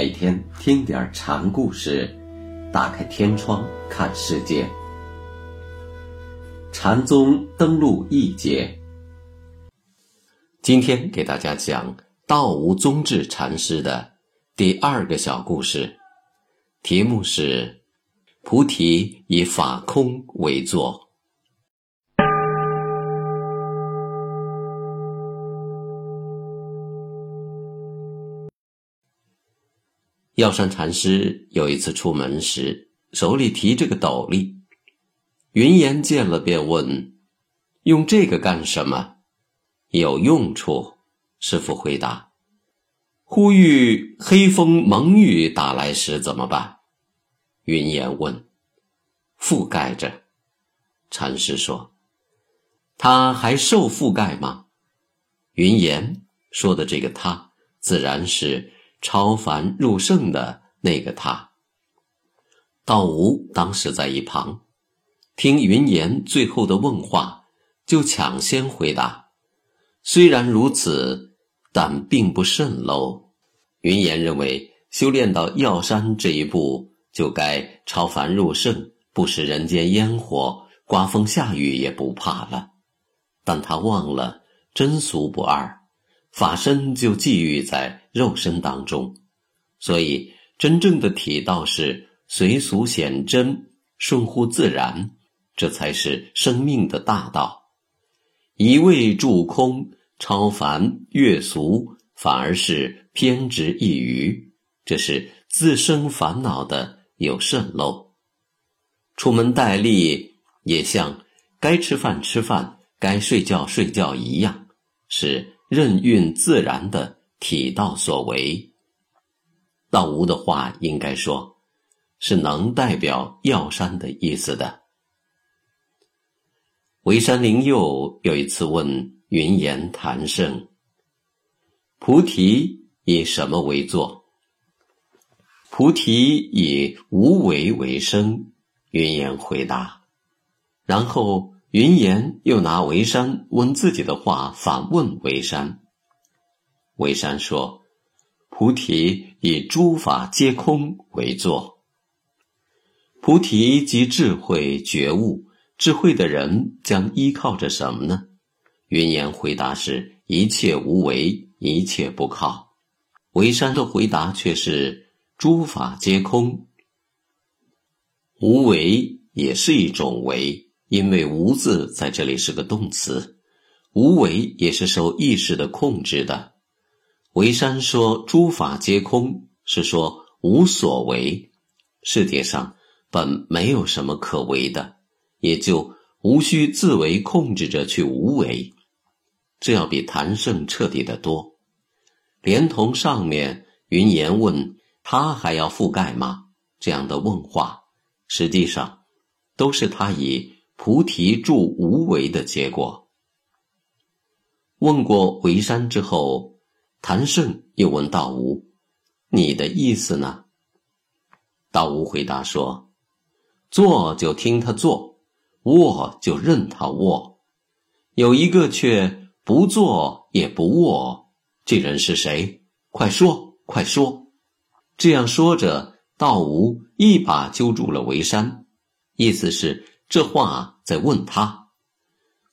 每天听点禅故事，打开天窗看世界。禅宗登陆一节，今天给大家讲道无宗智禅师的第二个小故事，题目是“菩提以法空为坐”。药山禅师有一次出门时，手里提着个斗笠。云岩见了便问：“用这个干什么？”“有用处。”师傅回答。“呼吁黑风蒙雨打来时怎么办？”云岩问。“覆盖着。”禅师说。“他还受覆盖吗？”云岩说的这个他，自然是。超凡入圣的那个他，道无当时在一旁，听云岩最后的问话，就抢先回答：“虽然如此，但并不甚喽。”云岩认为，修炼到药山这一步，就该超凡入圣，不食人间烟火，刮风下雨也不怕了。但他忘了真俗不二。法身就寄寓在肉身当中，所以真正的体道是随俗显真，顺乎自然，这才是生命的大道。一味住空，超凡越俗，反而是偏执一隅，这是自生烦恼的有甚漏。出门戴笠，也像该吃饭吃饭，该睡觉睡觉一样，是。任运自然的体道所为，道无的话应该说，是能代表药山的意思的。维山灵佑有一次问云岩谭圣：“菩提以什么为坐？”菩提以无为为生。云岩回答，然后。云岩又拿维山问自己的话反问维山。维山说：“菩提以诸法皆空为坐。菩提即智慧觉悟，智慧的人将依靠着什么呢？”云岩回答是：“一切无为，一切不靠。”维山的回答却是：“诸法皆空，无为也是一种为。”因为“无”字在这里是个动词，无为也是受意识的控制的。维山说：“诸法皆空”，是说无所为，世界上本没有什么可为的，也就无需自为控制着去无为。这要比谭胜彻底的多。连同上面云岩问他还要覆盖吗？这样的问话，实际上都是他以。菩提住无为的结果。问过维山之后，谭胜又问道无：“你的意思呢？”道无回答说：“坐就听他坐，卧就任他卧。有一个却不坐也不卧，这人是谁？快说，快说！”这样说着，道无一把揪住了维山，意思是。这话在问他，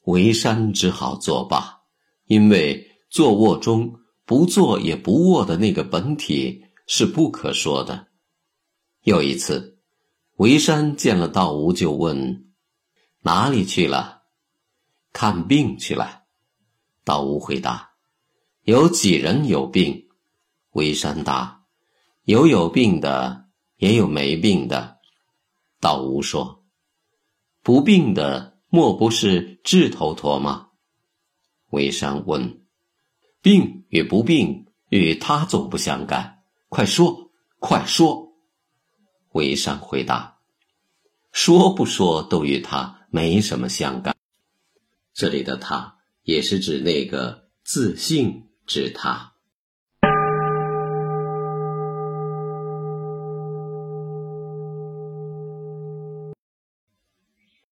为山只好作罢，因为坐卧中不坐也不卧的那个本体是不可说的。有一次，为山见了道无，就问：“哪里去了？”“看病去了。”道无回答。“有几人有病？”为山答：“有有病的，也有没病的。”道无说。不病的莫不是智头陀吗？韦山问：“病与不病与他总不相干，快说，快说。”韦山回答：“说不说都与他没什么相干。”这里的他也是指那个自信之他。